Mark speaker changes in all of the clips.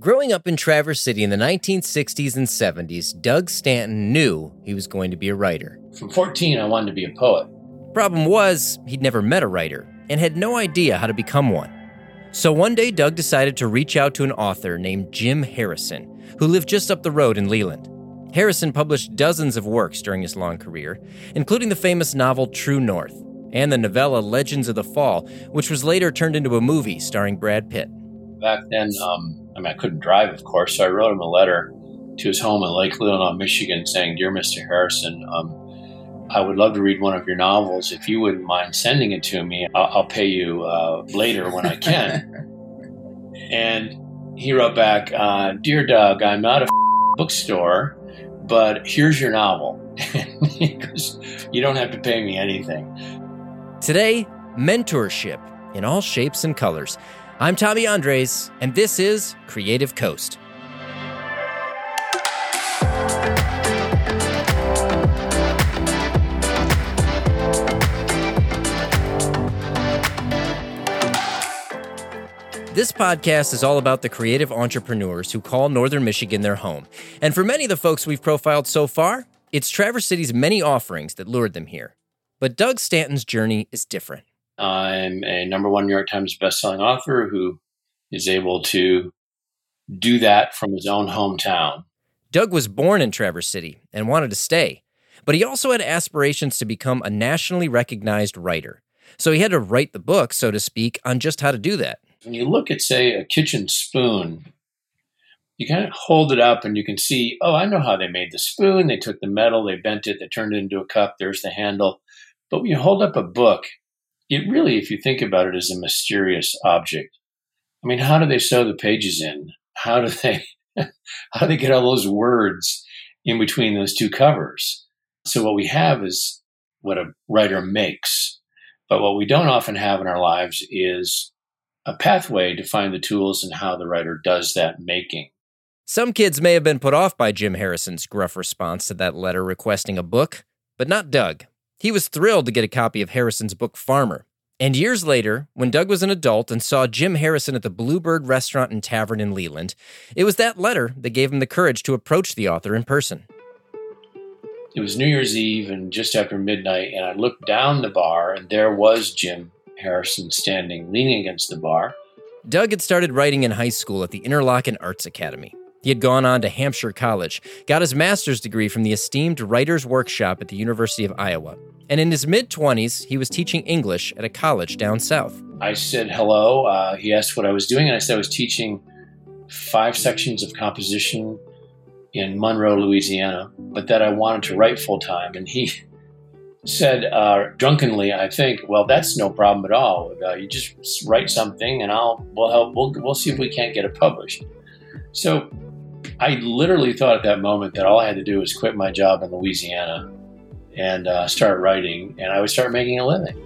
Speaker 1: Growing up in Traverse City in the 1960s and 70s, Doug Stanton knew he was going to be a writer.
Speaker 2: From 14, I wanted to be a poet.
Speaker 1: Problem was, he'd never met a writer and had no idea how to become one. So one day, Doug decided to reach out to an author named Jim Harrison, who lived just up the road in Leland. Harrison published dozens of works during his long career, including the famous novel True North and the novella Legends of the Fall, which was later turned into a movie starring Brad Pitt.
Speaker 2: Back then, um, I mean, I couldn't drive, of course, so I wrote him a letter to his home in Lake Leelanau, Michigan, saying, Dear Mr. Harrison, um, I would love to read one of your novels. If you wouldn't mind sending it to me, I'll, I'll pay you uh, later when I can. and he wrote back, uh, Dear Doug, I'm not a bookstore, but here's your novel. goes, You don't have to pay me anything.
Speaker 1: Today, mentorship in all shapes and colors. I'm Tommy Andres, and this is Creative Coast. This podcast is all about the creative entrepreneurs who call Northern Michigan their home. And for many of the folks we've profiled so far, it's Traverse City's many offerings that lured them here. But Doug Stanton's journey is different.
Speaker 2: I'm a number one New York Times bestselling author who is able to do that from his own hometown.
Speaker 1: Doug was born in Traverse City and wanted to stay, but he also had aspirations to become a nationally recognized writer. So he had to write the book, so to speak, on just how to do that.
Speaker 2: When you look at, say, a kitchen spoon, you kind of hold it up and you can see, oh, I know how they made the spoon. They took the metal, they bent it, they turned it into a cup. There's the handle. But when you hold up a book, it really, if you think about it, is a mysterious object. I mean, how do they sew the pages in? How do they how do they get all those words in between those two covers? So what we have is what a writer makes. But what we don't often have in our lives is a pathway to find the tools and how the writer does that making.
Speaker 1: Some kids may have been put off by Jim Harrison's gruff response to that letter requesting a book, but not Doug. He was thrilled to get a copy of Harrison's book Farmer. And years later, when Doug was an adult and saw Jim Harrison at the Bluebird Restaurant and Tavern in Leland, it was that letter that gave him the courage to approach the author in person.
Speaker 2: It was New Year's Eve and just after midnight, and I looked down the bar, and there was Jim Harrison standing, leaning against the bar.
Speaker 1: Doug had started writing in high school at the Interlochen Arts Academy. He had gone on to Hampshire College, got his master's degree from the esteemed Writers' Workshop at the University of Iowa, and in his mid 20s, he was teaching English at a college down south.
Speaker 2: I said hello. Uh, he asked what I was doing, and I said I was teaching five sections of composition in Monroe, Louisiana, but that I wanted to write full time. And he said uh, drunkenly, I think, well, that's no problem at all. Uh, you just write something, and I'll we'll help. We'll we'll see if we can't get it published. So I literally thought at that moment that all I had to do was quit my job in Louisiana and uh, start writing, and I would start making a living.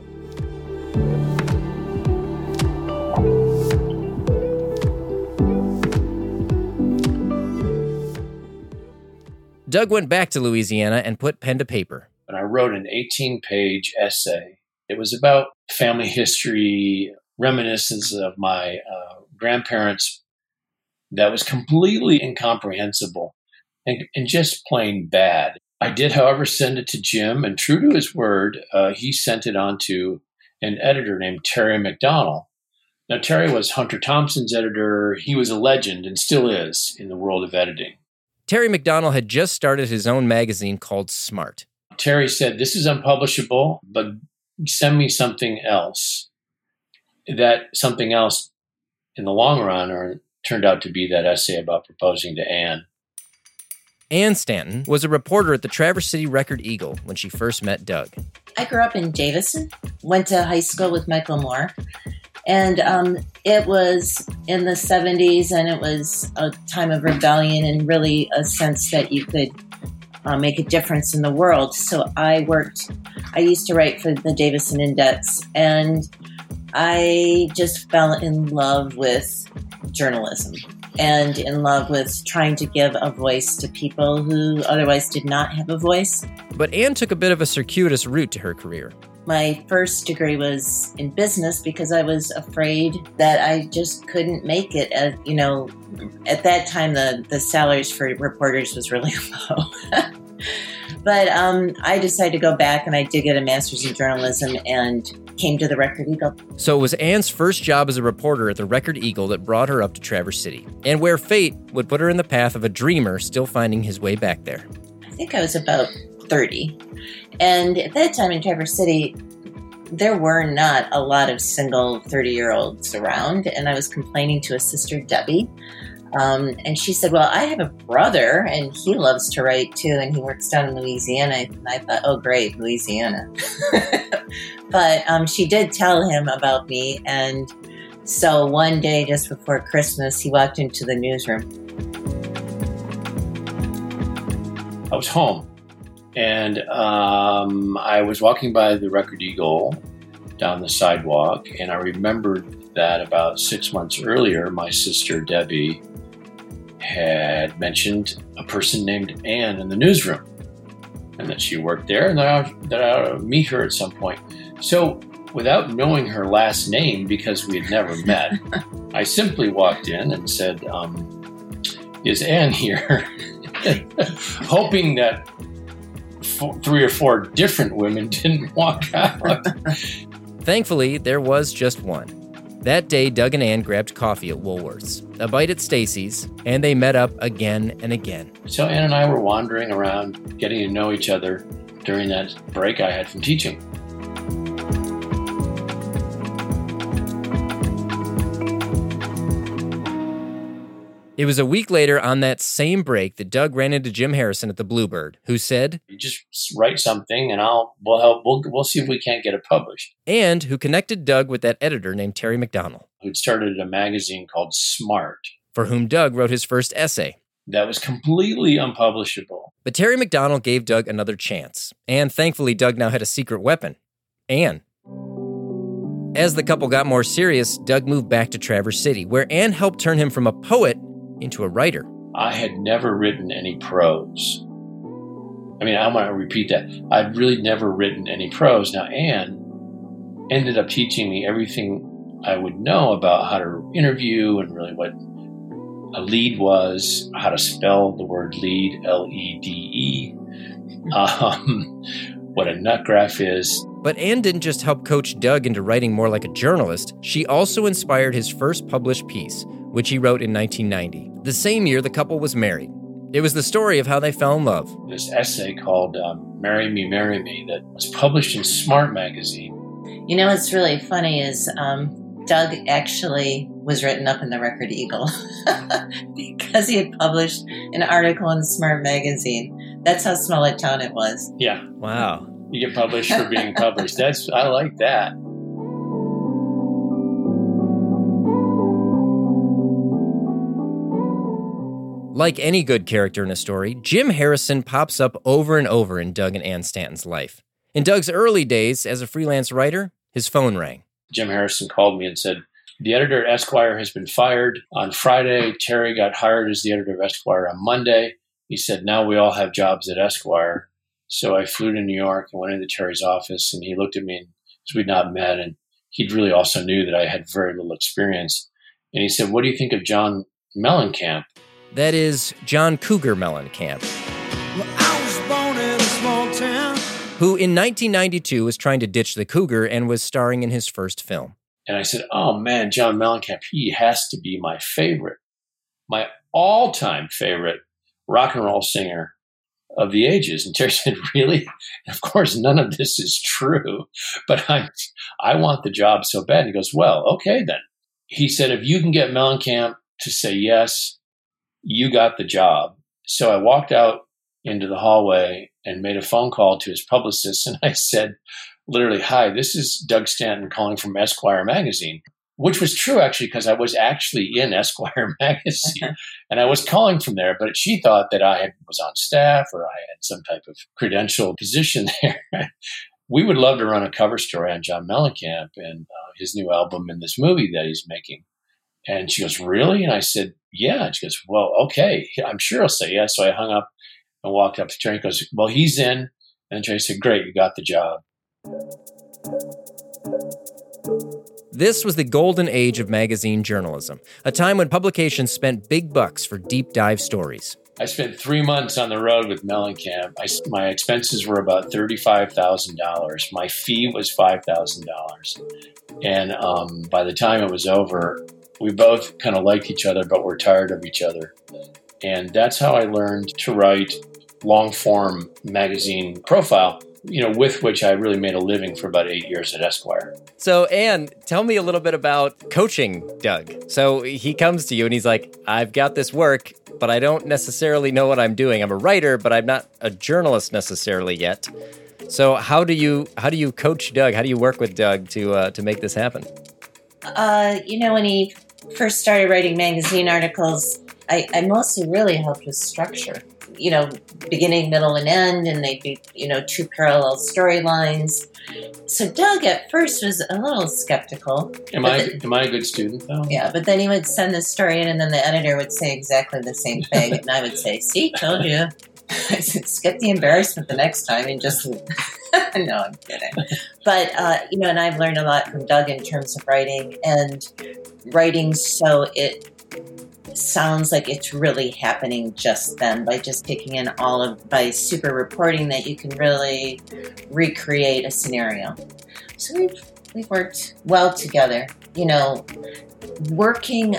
Speaker 1: Doug went back to Louisiana and put pen to paper.
Speaker 2: And I wrote an 18 page essay. It was about family history, reminiscences of my uh, grandparents that was completely incomprehensible and, and just plain bad. I did, however, send it to Jim, and true to his word, uh, he sent it on to an editor named Terry McDonell. Now, Terry was Hunter Thompson's editor. He was a legend and still is in the world of editing.
Speaker 1: Terry McDonell had just started his own magazine called Smart.
Speaker 2: Terry said, This is unpublishable, but send me something else. That something else in the long run or turned out to be that essay about proposing to Anne.
Speaker 1: Anne Stanton was a reporter at the Traverse City Record Eagle when she first met Doug.
Speaker 3: I grew up in Davison, went to high school with Michael Moore, and um, it was in the 70s, and it was a time of rebellion and really a sense that you could uh, make a difference in the world. So I worked, I used to write for the Davison Index, and I just fell in love with journalism and in love with trying to give a voice to people who otherwise did not have a voice.
Speaker 1: But Anne took a bit of a circuitous route to her career.
Speaker 3: My first degree was in business because I was afraid that I just couldn't make it. As, you know, at that time, the, the salaries for reporters was really low. but um, I decided to go back and I did get a master's in journalism and came to the Record Eagle.
Speaker 1: So it was Anne's first job as a reporter at the Record Eagle that brought her up to Traverse City, and where fate would put her in the path of a dreamer still finding his way back there.
Speaker 3: I think I was about 30. And at that time in Traverse City, there were not a lot of single 30 year olds around. And I was complaining to a sister, Debbie. Um, and she said, Well, I have a brother and he loves to write too. And he works down in Louisiana. And I thought, Oh, great, Louisiana. but um, she did tell him about me. And so one day, just before Christmas, he walked into the newsroom.
Speaker 2: I was home and um, I was walking by the Record Eagle down the sidewalk, and I remembered that about six months earlier, my sister Debbie had mentioned a person named Anne in the newsroom, and that she worked there, and that I, that I would meet her at some point. So, without knowing her last name, because we had never met, I simply walked in and said, um, "Is Anne here?" hoping that four, three or four different women didn't walk out.
Speaker 1: Thankfully, there was just one. That day, Doug and Anne grabbed coffee at Woolworth's, a bite at Stacy's, and they met up again and again.
Speaker 2: So Anne and I were wandering around, getting to know each other during that break I had from teaching.
Speaker 1: It was a week later on that same break that Doug ran into Jim Harrison at the Bluebird, who said,
Speaker 2: "You just write something, and I'll we'll help. We'll we'll see if we can't get it published."
Speaker 1: And who connected Doug with that editor named Terry McDonell,
Speaker 2: who'd started a magazine called Smart,
Speaker 1: for whom Doug wrote his first essay.
Speaker 2: That was completely unpublishable.
Speaker 1: But Terry McDonell gave Doug another chance, and thankfully, Doug now had a secret weapon, Anne. As the couple got more serious, Doug moved back to Traverse City, where Anne helped turn him from a poet into a writer?
Speaker 2: I had never written any prose. I mean, I want to repeat that. I'd really never written any prose. Now, Anne ended up teaching me everything I would know about how to interview and really what a lead was, how to spell the word lead, L E D E, um, what a nut graph is.
Speaker 1: But Anne didn't just help coach Doug into writing more like a journalist, she also inspired his first published piece, which he wrote in 1990. The same year, the couple was married. It was the story of how they fell in love.
Speaker 2: This essay called um, Marry Me, Marry Me that was published in Smart Magazine.
Speaker 3: You know, what's really funny is um, Doug actually was written up in the Record Eagle because he had published an article in Smart Magazine. That's how small a town it was.
Speaker 2: Yeah.
Speaker 1: Wow.
Speaker 2: You get published for being published. That's I like that.
Speaker 1: Like any good character in a story, Jim Harrison pops up over and over in Doug and Anne Stanton's life. In Doug's early days as a freelance writer, his phone rang.
Speaker 2: Jim Harrison called me and said, The editor at Esquire has been fired. On Friday, Terry got hired as the editor of Esquire on Monday. He said, Now we all have jobs at Esquire. So I flew to New York and went into Terry's office, and he looked at me and we'd not met, and he really also knew that I had very little experience. And he said, What do you think of John Mellencamp?
Speaker 1: That is John Cougar Mellencamp. Who in 1992 was trying to ditch the cougar and was starring in his first film.
Speaker 2: And I said, Oh man, John Mellencamp, he has to be my favorite, my all time favorite rock and roll singer of the ages. And Terry said, Really? And of course, none of this is true, but I, I want the job so bad. And he goes, Well, okay then. He said, If you can get Mellencamp to say yes, you got the job. So I walked out into the hallway and made a phone call to his publicist. And I said, literally, hi, this is Doug Stanton calling from Esquire magazine, which was true actually, because I was actually in Esquire magazine and I was calling from there. But she thought that I was on staff or I had some type of credential position there. we would love to run a cover story on John Mellencamp and uh, his new album and this movie that he's making. And she goes, Really? And I said, Yeah. And she goes, Well, okay. I'm sure he'll say yes. So I hung up and walked up to Terry and goes, Well, he's in. And Terry said, Great, you got the job.
Speaker 1: This was the golden age of magazine journalism, a time when publications spent big bucks for deep dive stories.
Speaker 2: I spent three months on the road with Mellencamp. I, my expenses were about $35,000. My fee was $5,000. And um, by the time it was over, we both kind of liked each other, but we're tired of each other. And that's how I learned to write long form magazine profile you know, with which I really made a living for about eight years at Esquire.
Speaker 1: So, Anne, tell me a little bit about coaching Doug. So he comes to you and he's like, I've got this work, but I don't necessarily know what I'm doing. I'm a writer, but I'm not a journalist necessarily yet. So how do you how do you coach Doug? How do you work with Doug to uh, to make this happen?
Speaker 3: Uh, you know, when he first started writing magazine articles, I, I mostly really helped with structure you know, beginning, middle, and end, and they'd be, you know, two parallel storylines. So Doug at first was a little skeptical.
Speaker 2: Am I the, am I a good student though?
Speaker 3: Yeah, but then he would send the story in, and then the editor would say exactly the same thing, and I would say, "See, told you." I said, "Skip the embarrassment the next time and just." no, I'm kidding. But uh, you know, and I've learned a lot from Doug in terms of writing and writing so it sounds like it's really happening just then by just taking in all of by super reporting that you can really recreate a scenario. So we've we've worked well together. You know, working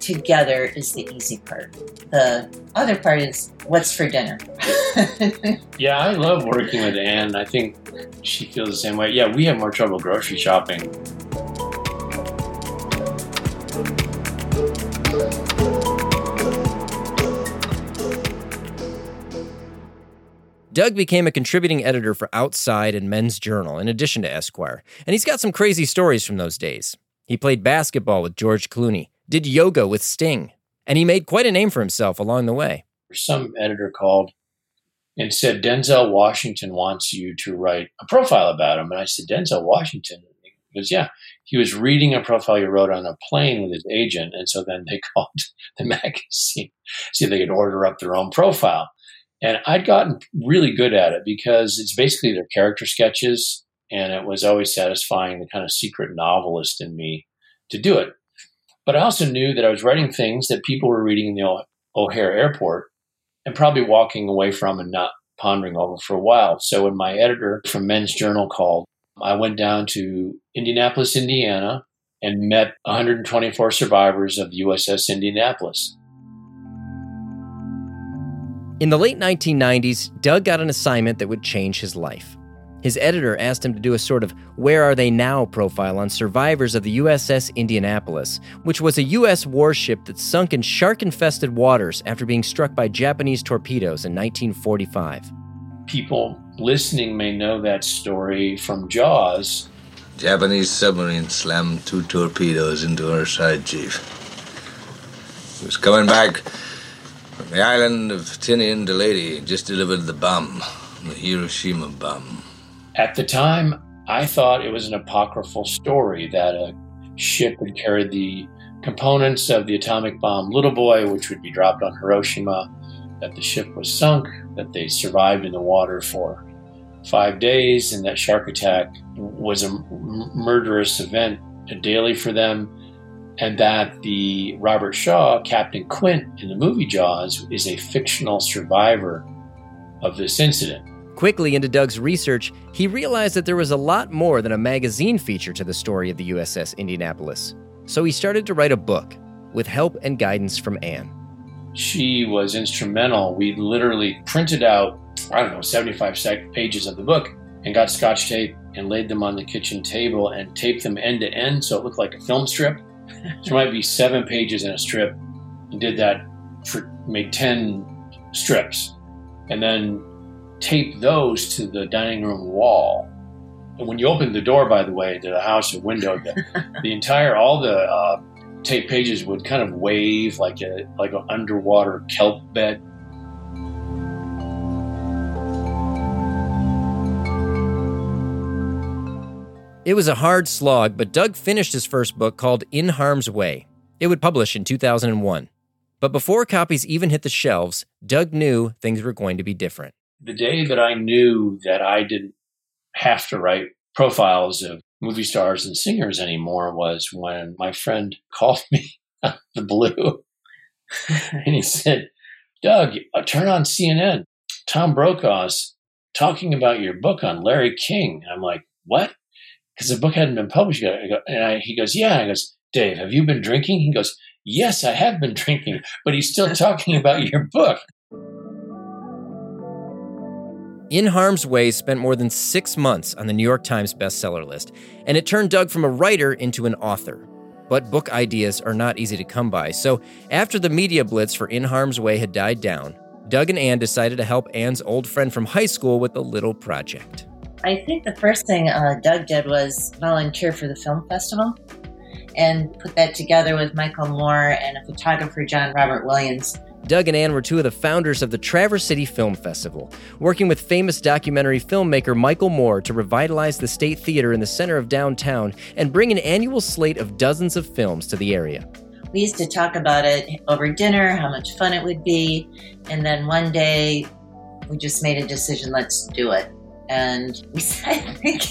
Speaker 3: together is the easy part. The other part is what's for dinner.
Speaker 2: yeah, I love working with Anne. I think she feels the same way. Yeah, we have more trouble grocery shopping
Speaker 1: Doug became a contributing editor for Outside and Men's Journal, in addition to Esquire, and he's got some crazy stories from those days. He played basketball with George Clooney, did yoga with Sting, and he made quite a name for himself along the way.
Speaker 2: Some editor called and said, Denzel Washington wants you to write a profile about him. And I said, Denzel Washington? He goes, Yeah. He was reading a profile you wrote on a plane with his agent. And so then they called the magazine, see if they could order up their own profile. And I'd gotten really good at it because it's basically their character sketches. And it was always satisfying the kind of secret novelist in me to do it. But I also knew that I was writing things that people were reading in the O'Hare airport and probably walking away from and not pondering over for a while. So when my editor from Men's Journal called, I went down to Indianapolis, Indiana, and met 124 survivors of the USS Indianapolis.
Speaker 1: In the late 1990s, Doug got an assignment that would change his life. His editor asked him to do a sort of Where Are They Now profile on survivors of the USS Indianapolis, which was a U.S. warship that sunk in shark infested waters after being struck by Japanese torpedoes in 1945.
Speaker 2: People listening may know that story from Jaws.
Speaker 4: Japanese submarine slammed two torpedoes into our side, Chief. He was coming back from the island of Tinian Lady just delivered the bomb, the Hiroshima bomb.
Speaker 2: At the time, I thought it was an apocryphal story that a ship had carried the components of the atomic bomb Little Boy, which would be dropped on Hiroshima, that the ship was sunk, that they survived in the water for five days, and that shark attack was a murderous event daily for them and that the Robert Shaw, Captain Quint in the movie Jaws, is a fictional survivor of this incident.
Speaker 1: Quickly into Doug's research, he realized that there was a lot more than a magazine feature to the story of the USS Indianapolis. So he started to write a book with help and guidance from Anne.
Speaker 2: She was instrumental. We literally printed out, I don't know, 75 pages of the book and got scotch tape and laid them on the kitchen table and taped them end to end so it looked like a film strip there might be seven pages in a strip and did that for made 10 strips and then tape those to the dining room wall and when you opened the door by the way to the house or window the, the entire all the uh, tape pages would kind of wave like a like an underwater kelp bed
Speaker 1: It was a hard slog, but Doug finished his first book called In Harm's Way. It would publish in 2001. But before copies even hit the shelves, Doug knew things were going to be different.
Speaker 2: The day that I knew that I didn't have to write profiles of movie stars and singers anymore was when my friend called me out of the blue and he said, Doug, uh, turn on CNN. Tom Brokaw's talking about your book on Larry King. And I'm like, what? Because the book hadn't been published yet. I go, and I, he goes, yeah. I goes, Dave, have you been drinking? He goes, yes, I have been drinking, but he's still talking about your book.
Speaker 1: In Harm's Way spent more than six months on the New York Times bestseller list, and it turned Doug from a writer into an author. But book ideas are not easy to come by, so after the media blitz for In Harm's Way had died down, Doug and Anne decided to help Anne's old friend from high school with a little project.
Speaker 3: I think the first thing uh, Doug did was volunteer for the film festival and put that together with Michael Moore and a photographer, John Robert Williams.
Speaker 1: Doug and Anne were two of the founders of the Traverse City Film Festival, working with famous documentary filmmaker Michael Moore to revitalize the State Theater in the center of downtown and bring an annual slate of dozens of films to the area.
Speaker 3: We used to talk about it over dinner, how much fun it would be, and then one day we just made a decision let's do it. And we said, I think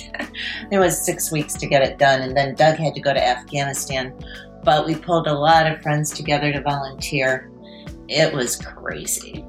Speaker 3: there was six weeks to get it done, and then Doug had to go to Afghanistan. But we pulled a lot of friends together to volunteer it was crazy.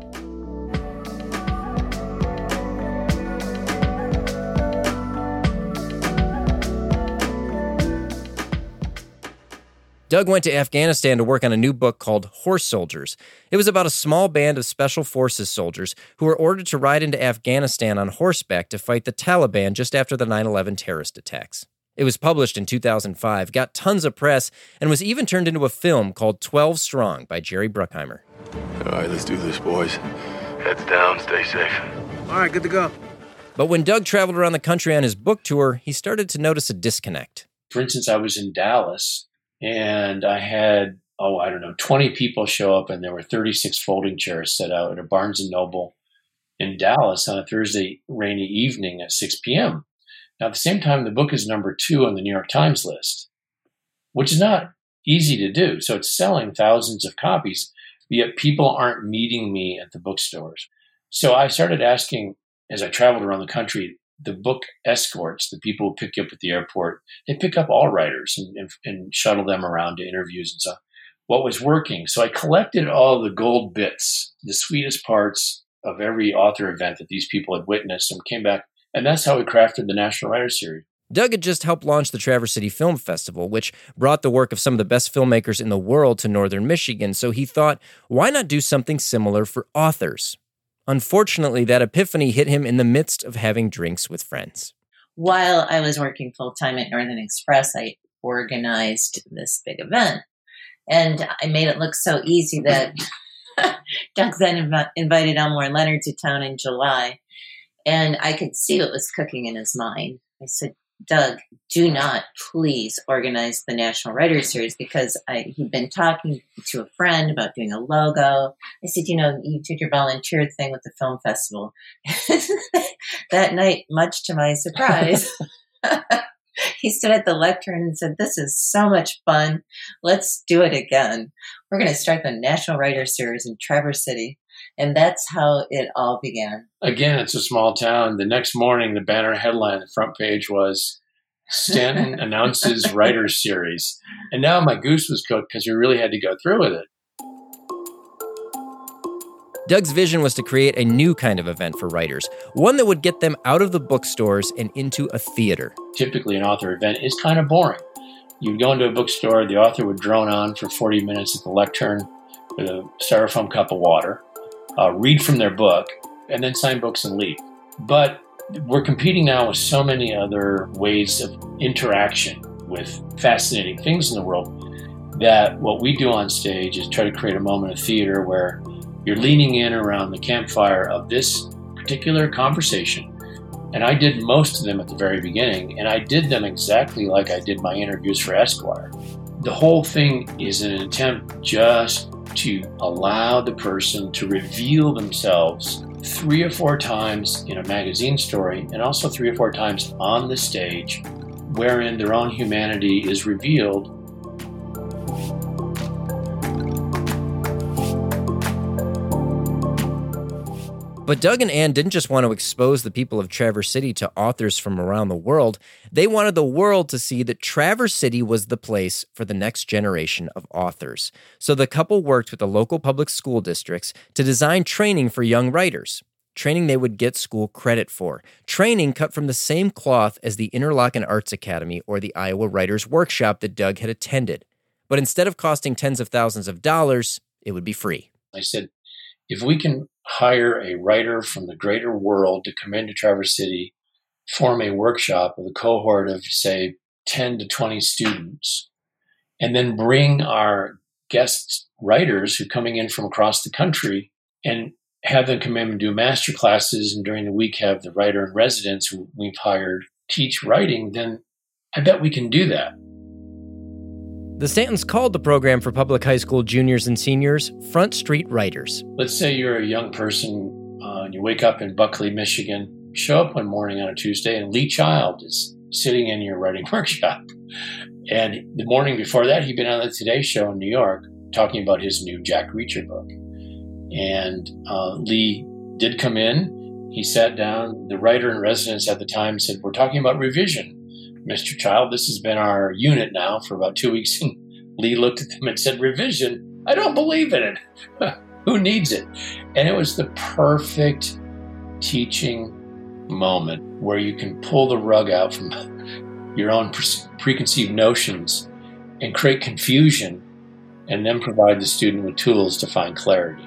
Speaker 1: Doug went to Afghanistan to work on a new book called Horse Soldiers. It was about a small band of special forces soldiers who were ordered to ride into Afghanistan on horseback to fight the Taliban just after the 9 11 terrorist attacks. It was published in 2005, got tons of press, and was even turned into a film called 12 Strong by Jerry Bruckheimer.
Speaker 5: All right, let's do this, boys. Heads down, stay safe.
Speaker 6: All right, good to go.
Speaker 1: But when Doug traveled around the country on his book tour, he started to notice a disconnect.
Speaker 2: For instance, I was in Dallas and I had, oh, I don't know, 20 people show up and there were 36 folding chairs set out at a Barnes and Noble in Dallas on a Thursday rainy evening at 6 p.m. Now, at the same time, the book is number two on the New York Times list, which is not easy to do. So it's selling thousands of copies yet people aren't meeting me at the bookstores. So I started asking as I traveled around the country, the book escorts, the people who pick you up at the airport, they pick up all writers and, and, and shuttle them around to interviews and stuff. What was working? So I collected all the gold bits, the sweetest parts of every author event that these people had witnessed and came back. And that's how we crafted the National Writers Series.
Speaker 1: Doug had just helped launch the Traverse City Film Festival, which brought the work of some of the best filmmakers in the world to northern Michigan, so he thought, why not do something similar for authors? Unfortunately, that epiphany hit him in the midst of having drinks with friends.
Speaker 3: While I was working full time at Northern Express, I organized this big event. And I made it look so easy that Doug then inv- invited Elmore Leonard to town in July. And I could see what was cooking in his mind. I said, Doug, do not please organize the National Writers Series because I, he'd been talking to a friend about doing a logo. I said, you know, you did your volunteer thing with the film festival. that night, much to my surprise, he stood at the lectern and said, This is so much fun. Let's do it again. We're going to start the National Writers Series in Traverse City. And that's how it all began.
Speaker 2: Again, it's a small town. The next morning, the banner headline, the front page was Stanton announces Writers Series. And now my goose was cooked because we really had to go through with it.
Speaker 1: Doug's vision was to create a new kind of event for writers, one that would get them out of the bookstores and into a theater.
Speaker 2: Typically, an author event is kind of boring. You'd go into a bookstore, the author would drone on for 40 minutes at the lectern with a styrofoam cup of water uh, read from their book, and then sign books and leave. But we're competing now with so many other ways of interaction with fascinating things in the world that what we do on stage is try to create a moment of theater where you're leaning in around the campfire of this particular conversation. And I did most of them at the very beginning, and I did them exactly like I did my interviews for Esquire. The whole thing is an attempt just to allow the person to reveal themselves three or four times in a magazine story and also three or four times on the stage wherein their own humanity is revealed.
Speaker 1: But Doug and Anne didn't just want to expose the people of Traverse City to authors from around the world. They wanted the world to see that Traverse City was the place for the next generation of authors. So the couple worked with the local public school districts to design training for young writers. Training they would get school credit for. Training cut from the same cloth as the Interlochen Arts Academy or the Iowa Writers Workshop that Doug had attended. But instead of costing tens of thousands of dollars, it would be free.
Speaker 2: I said, if we can hire a writer from the greater world to come into Traverse City, form a workshop with a cohort of, say, 10 to 20 students, and then bring our guest writers who are coming in from across the country and have them come in and do master classes and during the week have the writer in residence who we've hired teach writing, then I bet we can do that.
Speaker 1: The Stantons called the program for public high school juniors and seniors Front Street Writers.
Speaker 2: Let's say you're a young person uh, and you wake up in Buckley, Michigan, show up one morning on a Tuesday, and Lee Child is sitting in your writing workshop. And the morning before that, he'd been on the Today Show in New York talking about his new Jack Reacher book. And uh, Lee did come in. He sat down. The writer in residence at the time said, We're talking about revision. Mr. Child, this has been our unit now for about two weeks. And Lee looked at them and said, Revision? I don't believe in it. Who needs it? And it was the perfect teaching moment where you can pull the rug out from your own preconceived notions and create confusion and then provide the student with tools to find clarity.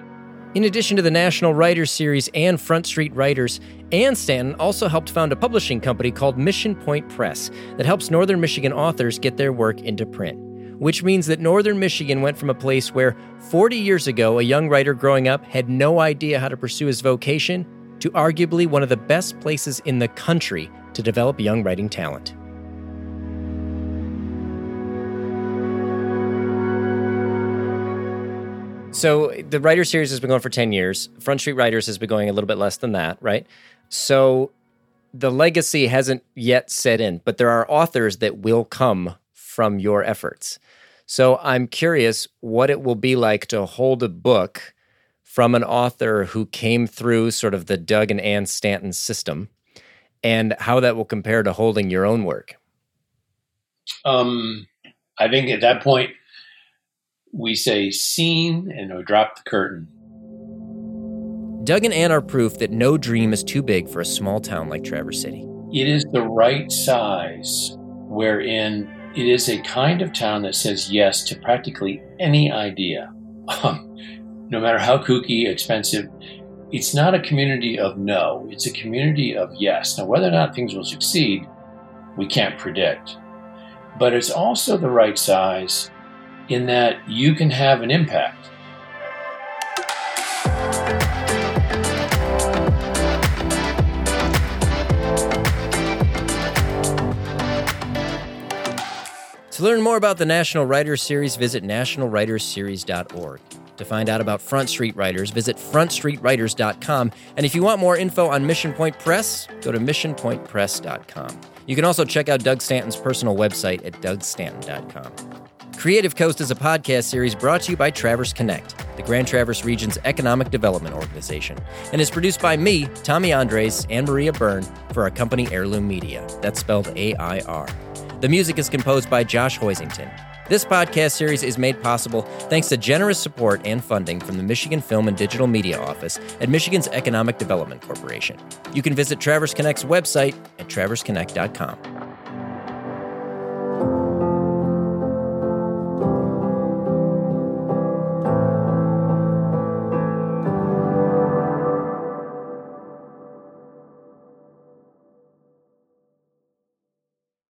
Speaker 1: In addition to the National Writers Series and Front Street Writers, Anne Stanton also helped found a publishing company called Mission Point Press that helps Northern Michigan authors get their work into print. Which means that Northern Michigan went from a place where 40 years ago a young writer growing up had no idea how to pursue his vocation to arguably one of the best places in the country to develop young writing talent. So the writer series has been going for 10 years. Front Street Writers has been going a little bit less than that, right? So the legacy hasn't yet set in, but there are authors that will come from your efforts. So I'm curious what it will be like to hold a book from an author who came through sort of the Doug and Anne Stanton system and how that will compare to holding your own work.
Speaker 2: Um, I think at that point, we say scene and we drop the curtain.
Speaker 1: Doug and Anne are proof that no dream is too big for a small town like Traverse City.
Speaker 2: It is the right size wherein it is a kind of town that says yes to practically any idea. Um, no matter how kooky, expensive, it's not a community of no, it's a community of yes. Now, whether or not things will succeed, we can't predict. But it's also the right size in that you can have an impact.
Speaker 1: To learn more about the National Writers Series, visit nationalwritersseries.org. To find out about Front Street Writers, visit frontstreetwriters.com. And if you want more info on Mission Point Press, go to missionpointpress.com. You can also check out Doug Stanton's personal website at dougstanton.com. Creative Coast is a podcast series brought to you by Traverse Connect, the Grand Traverse region's economic development organization, and is produced by me, Tommy Andres, and Maria Byrne for our company Airloom Media. That's spelled A I R. The music is composed by Josh Hoisington. This podcast series is made possible thanks to generous support and funding from the Michigan Film and Digital Media Office at Michigan's Economic Development Corporation. You can visit Traverse Connect's website at traverseconnect.com.